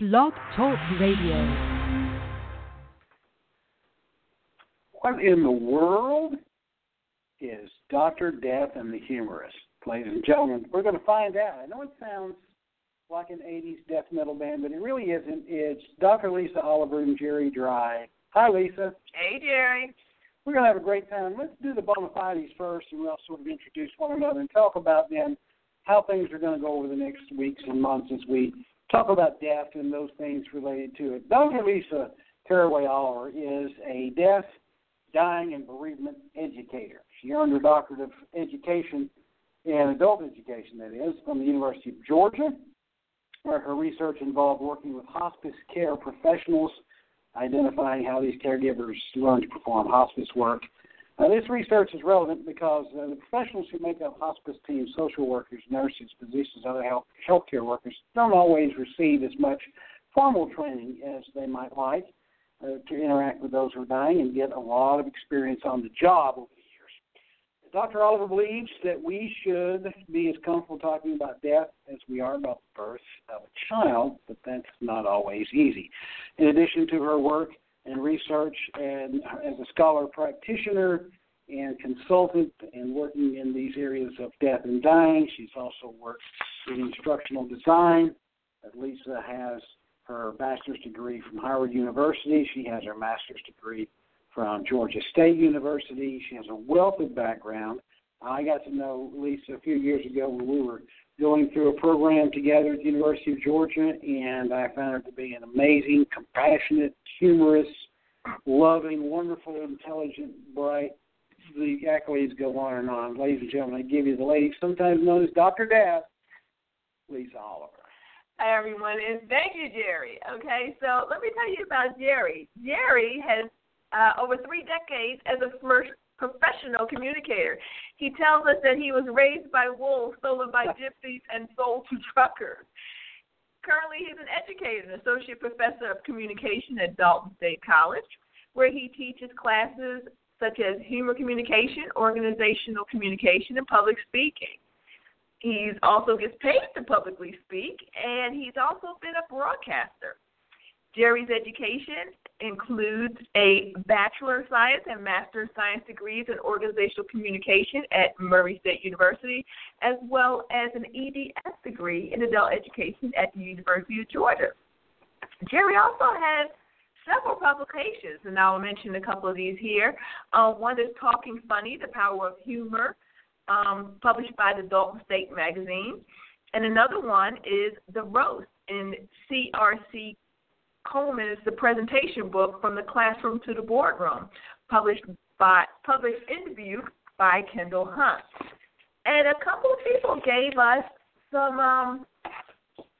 Blog Talk Radio. What in the world is Dr. Death and the Humorist? Ladies and gentlemen, we're going to find out. I know it sounds like an 80s death metal band, but it really isn't. It's Dr. Lisa Oliver and Jerry Dry. Hi, Lisa. Hey, Jerry. We're going to have a great time. Let's do the bona fides first, and we'll sort of introduce one another and talk about then how things are going to go over the next weeks and months as we talk about death and those things related to it. Dr. Lisa Caraway Oliver is a death, dying, and bereavement educator. She earned her doctorate of education in adult education, that is, from the University of Georgia, where her research involved working with hospice care professionals, identifying how these caregivers learn to perform hospice work. Now, this research is relevant because uh, the professionals who make up hospice teams, social workers, nurses, physicians, other health healthcare workers, don't always receive as much formal training as they might like uh, to interact with those who are dying and get a lot of experience on the job over the years. Dr. Oliver believes that we should be as comfortable talking about death as we are about the birth of a child, but that's not always easy. In addition to her work and research and as a scholar practitioner and consultant and working in these areas of death and dying. She's also worked in instructional design. Lisa has her bachelor's degree from Howard University. She has her master's degree from Georgia State University. She has a wealth of background. I got to know Lisa a few years ago when we were going through a program together at the University of Georgia, and I found her to be an amazing, compassionate, humorous, loving, wonderful, intelligent, bright. The accolades go on and on. Ladies and gentlemen, I give you the lady sometimes known as Dr. Death, Lisa Oliver. Hi, everyone, and thank you, Jerry. Okay, so let me tell you about Jerry. Jerry has uh, over three decades as a professional communicator. He tells us that he was raised by wolves, stolen by gypsies, and sold to truckers. Currently, he's an educator, an associate professor of communication at Dalton State College, where he teaches classes such as humor communication, organizational communication, and public speaking. He also gets paid to publicly speak, and he's also been a broadcaster. Jerry's education includes a Bachelor of Science and Master of Science degrees in Organizational Communication at Murray State University, as well as an EDS degree in Adult Education at the University of Georgia. Jerry also has several publications, and I'll mention a couple of these here. Uh, one is Talking Funny, The Power of Humor, um, published by the Dalton State Magazine. And another one is The Roast in CRC Coleman is the presentation book from the classroom to the boardroom, published by published in interview by Kendall Hunt. And a couple of people gave us some um,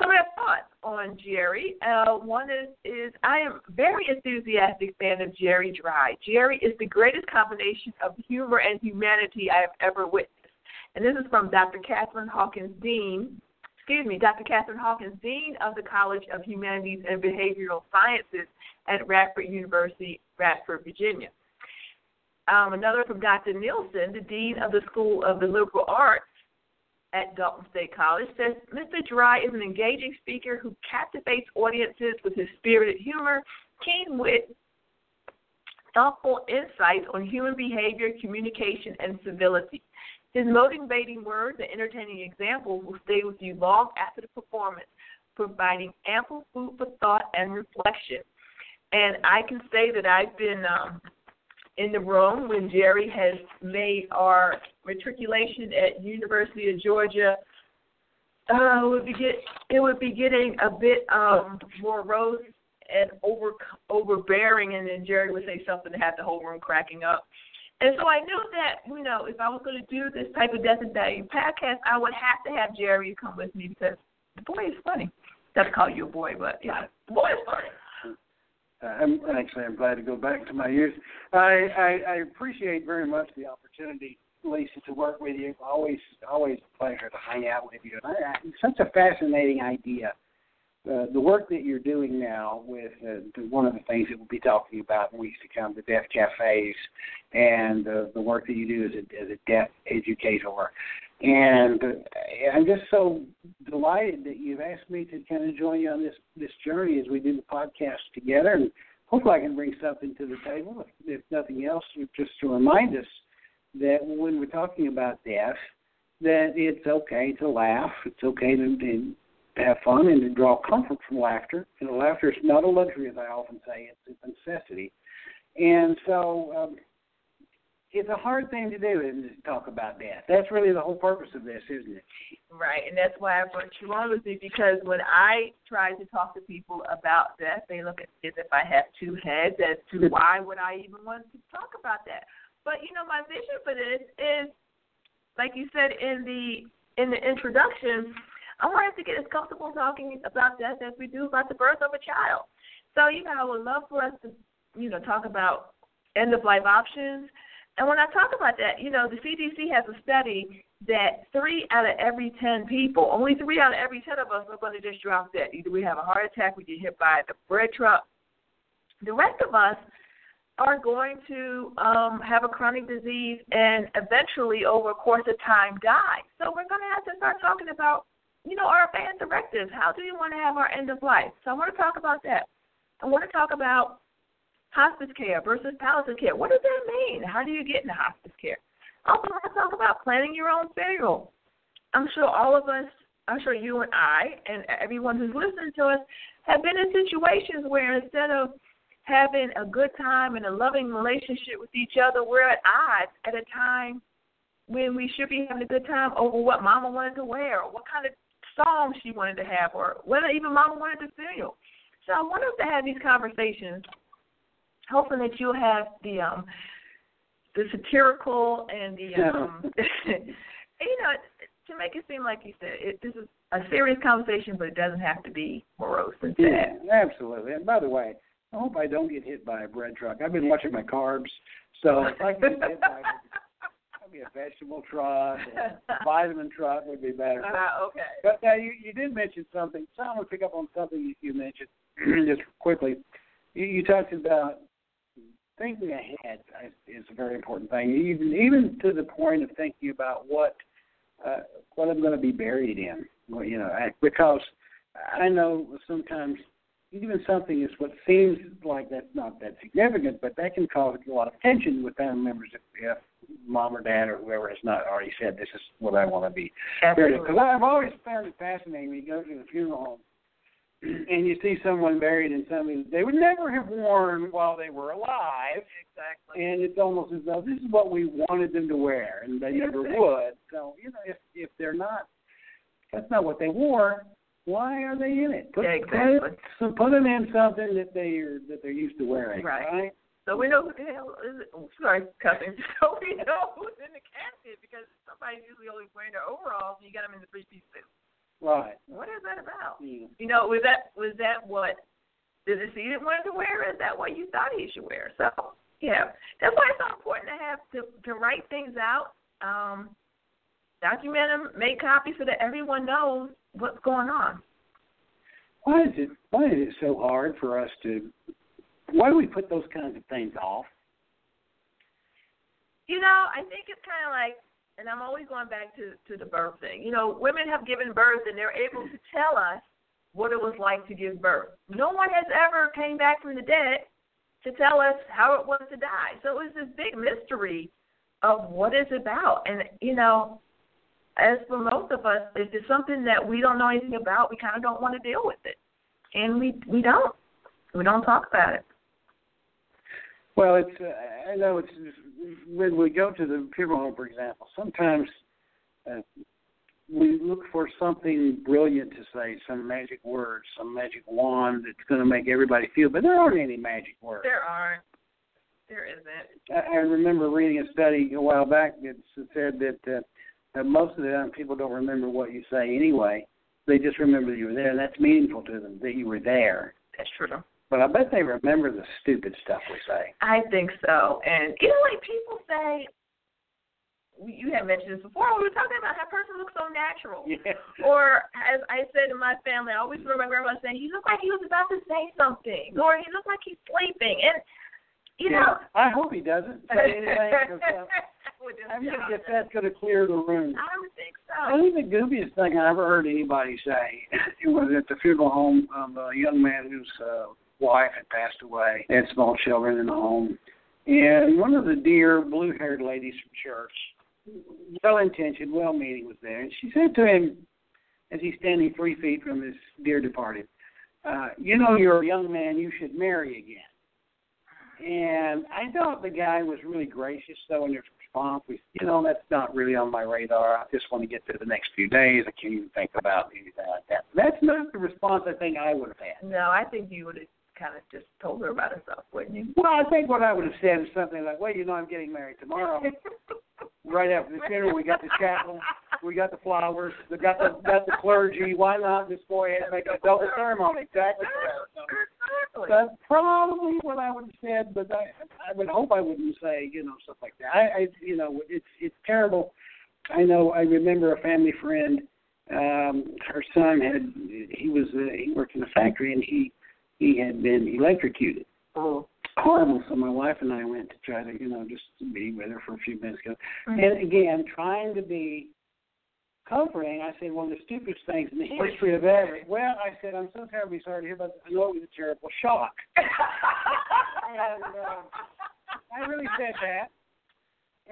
some of their thoughts on Jerry. Uh, one is is I am very enthusiastic fan of Jerry Dry. Jerry is the greatest combination of humor and humanity I have ever witnessed. And this is from Dr. Catherine Hawkins Dean excuse me, Dr. Catherine Hawkins, Dean of the College of Humanities and Behavioral Sciences at Radford University, Radford, Virginia. Um, another from Dr. Nielsen, the Dean of the School of the Liberal Arts at Dalton State College, says Mr. Dry is an engaging speaker who captivates audiences with his spirited humor, keen wit, thoughtful insights on human behavior, communication, and civility. His motivating words and entertaining examples will stay with you long after the performance, providing ample food for thought and reflection. And I can say that I've been um, in the room when Jerry has made our matriculation at University of Georgia. Uh, it would be get, it would be getting a bit um, more rose and over overbearing, and then Jerry would say something to have the whole room cracking up. And so I knew that, you know, if I was going to do this type of Death and Dying podcast, I would have to have Jerry come with me because the boy is funny. Not to call you a boy, but yeah, the boy is funny. Uh, I'm actually I'm glad to go back to my youth. I, I I appreciate very much the opportunity, Lisa, to work with you. Always always a pleasure to hang out with you. I, I, it's such a fascinating idea uh, the work that you're doing now with uh, the, one of the things that we'll be talking about in weeks to come the death cafes and uh, the work that you do as a, as a deaf educator. And uh, I'm just so delighted that you've asked me to kind of join you on this this journey as we do the podcast together. And hopefully, I can bring something to the table. If, if nothing else, just to remind us that when we're talking about death, that it's okay to laugh. It's okay to, to have fun and to draw comfort from laughter. And laughter is not a luxury, as I often say; it's a necessity. And so, um, it's a hard thing to do is talk about death. That's really the whole purpose of this, isn't it? Right, and that's why I brought you on with me because when I try to talk to people about death, they look at me as if I have two heads as to why would I even want to talk about that. But you know, my vision for this is, like you said in the in the introduction, I want us to get as comfortable talking about death as we do about the birth of a child. So, you know, I would love for us to, you know, talk about end of life options. And when I talk about that, you know, the CDC has a study that three out of every ten people, only three out of every ten of us are going to just drop dead. Either we have a heart attack, we get hit by the bread truck. The rest of us are going to um, have a chronic disease and eventually, over a course of time, die. So we're going to have to start talking about you know, our advance directives. How do you want to have our end of life? So I want to talk about that. I want to talk about hospice care versus palliative care. What does that mean? How do you get into hospice care? Also, I want to talk about planning your own funeral. I'm sure all of us, I'm sure you and I, and everyone who's listening to us, have been in situations where instead of having a good time and a loving relationship with each other, we're at odds at a time when we should be having a good time over what mama wanted to wear or what kind of song she wanted to have, or whether even Mama wanted to feel. So I want us to have these conversations, hoping that you'll have the um the satirical and the um you know to make it seem like you said it, this is a serious conversation, but it doesn't have to be morose and sad. Yeah, absolutely. And by the way, I hope I don't get hit by a bread truck. I've been watching my carbs, so if I get hit by be a vegetable truck, a vitamin truck would be better. Uh, okay. But now you you did mention something. So I want to pick up on something you, you mentioned just quickly. You, you talked about thinking ahead is a very important thing. Even even to the point of thinking about what uh, what I'm going to be buried in. Well, you know, because I know sometimes even something is what seems like that's not that significant, but that can cause a lot of tension with family members if, if mom or dad or whoever has not already said this is what I want to be Because I've always found it fascinating when you go to the funeral home and you see someone buried in something they would never have worn while they were alive. Exactly. And it's almost as though this is what we wanted them to wear, and they never would. So you know, if if they're not, that's not what they wore why are they in it? Put, exactly. Put, so put them in something that they are that they're used to wearing, right? right? So we know who the hell is it. Oh, sorry, cussing. So we know who's in the casket because somebody's usually only wearing their overalls and you got them in the three piece suit. Right. What is that about? Yeah. You know, was that was that what the decedent wanted to wear? Is that what you thought he should wear? So yeah, that's why it's so important to have to to write things out, um, document them, make copies so that everyone knows what's going on. Why is it why is it so hard for us to why do we put those kinds of things off? You know, I think it's kind of like, and I'm always going back to to the birth thing. You know, women have given birth and they're able to tell us what it was like to give birth. No one has ever came back from the dead to tell us how it was to die. So it was this big mystery of what it's about. And you know, as for most of us, if it's something that we don't know anything about, we kind of don't want to deal with it, and we we don't. We don't talk about it. Well, it's uh, I know it's when we go to the funeral home, for example. Sometimes uh, we look for something brilliant to say, some magic words, some magic wand that's going to make everybody feel. But there aren't any magic words. There aren't. There isn't. I, I remember reading a study a while back that said that. Uh, and most of the time people don't remember what you say anyway. They just remember that you were there, and that's meaningful to them that you were there. That's true. But I bet they remember the stupid stuff we say. I think so. And you know, like people say, you had mentioned this before. We were talking about how person looks so natural. Yeah. Or as I said in my family, I always remember my grandma saying, "He looked like he was about to say something," or "He looked like he's sleeping." And you yeah. know, I hope he doesn't say anything. 'cause, uh, I think if that's going to clear the room. I don't think so. I think the goofiest thing I ever heard anybody say it was at the funeral home of a young man whose uh, wife had passed away, had small children in the home. And one of the dear blue haired ladies from church, well intentioned, well meaning, was there. And she said to him, as he's standing three feet from his dear departed, uh, You know, you're a young man, you should marry again. And I thought the guy was really gracious, though, in his response. We, you know, that's not really on my radar. I just want to get to the next few days. I can't even think about anything like that. That's not the response I think I would have had. No, I think you would have kind of just told her about herself, wouldn't you? Well, I think what I would have said is something like, "Well, you know, I'm getting married tomorrow. right after the funeral, we got the chapel, we got the flowers, we got the got the clergy. Why not just go ahead and make a double ceremony?" Exactly. Exactly. That's probably what I would have said, but I I would hope I wouldn't say you know stuff like that. I, I you know it's it's terrible. I know I remember a family friend. Um, her son had he was uh, he worked in a factory and he he had been electrocuted. Oh. Horrible. So my wife and I went to try to you know just be with her for a few minutes ago. Mm-hmm. And again, trying to be comforting, I said, one of the stupidest things in the history of ever. Well, I said, I'm so terribly sorry to hear about I know it was a terrible shock. and uh, I really said that.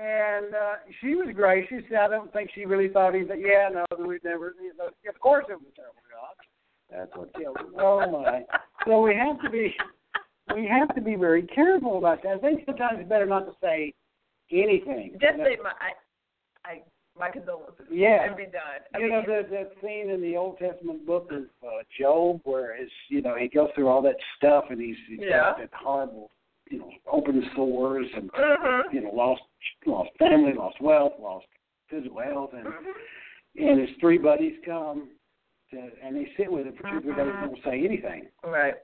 And uh, she was gracious. I don't think she really thought he yeah, no, we've never, you know, of course it was a terrible shock. That's what killed him. Oh, my. So we have to be, we have to be very careful about that. I think sometimes it's better not to say anything. Just say my, I, I, my condolences. Yeah. And be done. I You know mean, the that scene in the Old Testament book of uh, Job where his you know he goes through all that stuff and he's, he's Yeah. got that horrible you know open sores and Mhm. you know lost lost family, lost wealth, lost physical health, and Mhm. and his three buddies come to, and they sit with him for two three days and don't say anything, Right.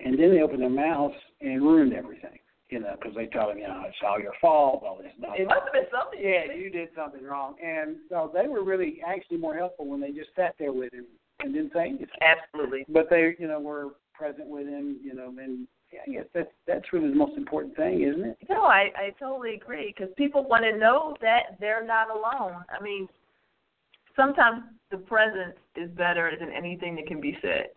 and then they open their mouths and ruined everything. You know, because they tell him, you know, it's all your fault, all this stuff. It must have been something. Yeah, you did something wrong. And so they were really actually more helpful when they just sat there with him and didn't say anything. Absolutely. But they, you know, were present with him, you know, and yeah, I guess that's that's really the most important thing, isn't it? No, I I totally agree because people want to know that they're not alone. I mean, sometimes the presence is better than anything that can be said.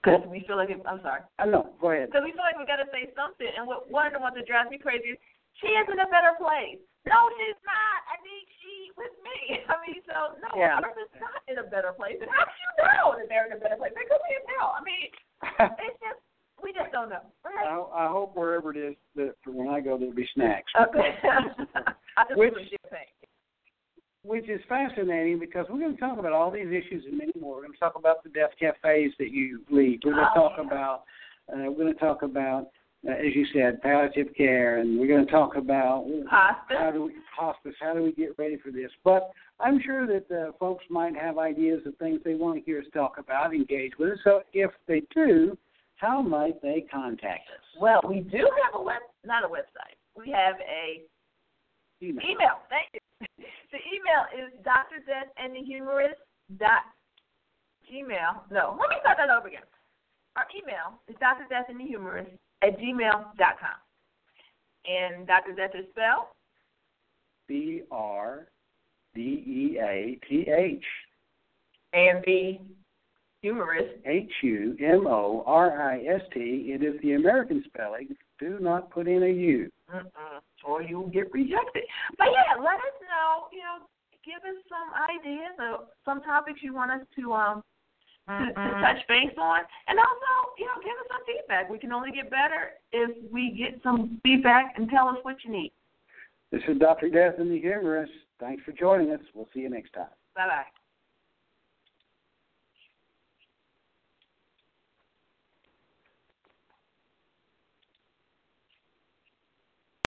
Because we feel like it, I'm sorry. I know. Go ahead. Because we feel like we got to say something, and what one of the ones that drives me crazy is she is in a better place. No, she's not. I need she with me. I mean, so no, Yeah. a person's not in a better place. And how do you know that they're in a better place? They could be in hell. I mean, it's just we just don't know. Right? I, I hope wherever it is that for when I go there'll be snacks. Okay. I just Which-. Which is fascinating because we're going to talk about all these issues and many more. We're going to talk about the death cafes that you lead. We're going to Oh, talk about uh, we're going to talk about, uh, as you said, palliative care, and we're going to talk about Hospice. how do we hospice. How do we get ready for this? But I'm sure that uh, folks might have ideas of things they want to hear us talk about, engage with us. So if they do, how might they contact us? Well, we do have a web, not a website. We have a Email. email. Thank you. The email is Dr. Death and the Humorist dot gmail. No, let me start that over again. Our email is Dr. Death and the Humorist at gmail dot com. And Dr. Death is spelled B R D E A T H and the humorist H U M O R I S T. It is the American spelling. Do not put in a U. Mm-mm. or you will get rejected. But yeah, let us know. You know, give us some ideas or some topics you want us to um to, to touch base on, and also you know give us some feedback. We can only get better if we get some feedback and tell us what you need. This is Dr. Death and the Humorist. Thanks for joining us. We'll see you next time. Bye bye.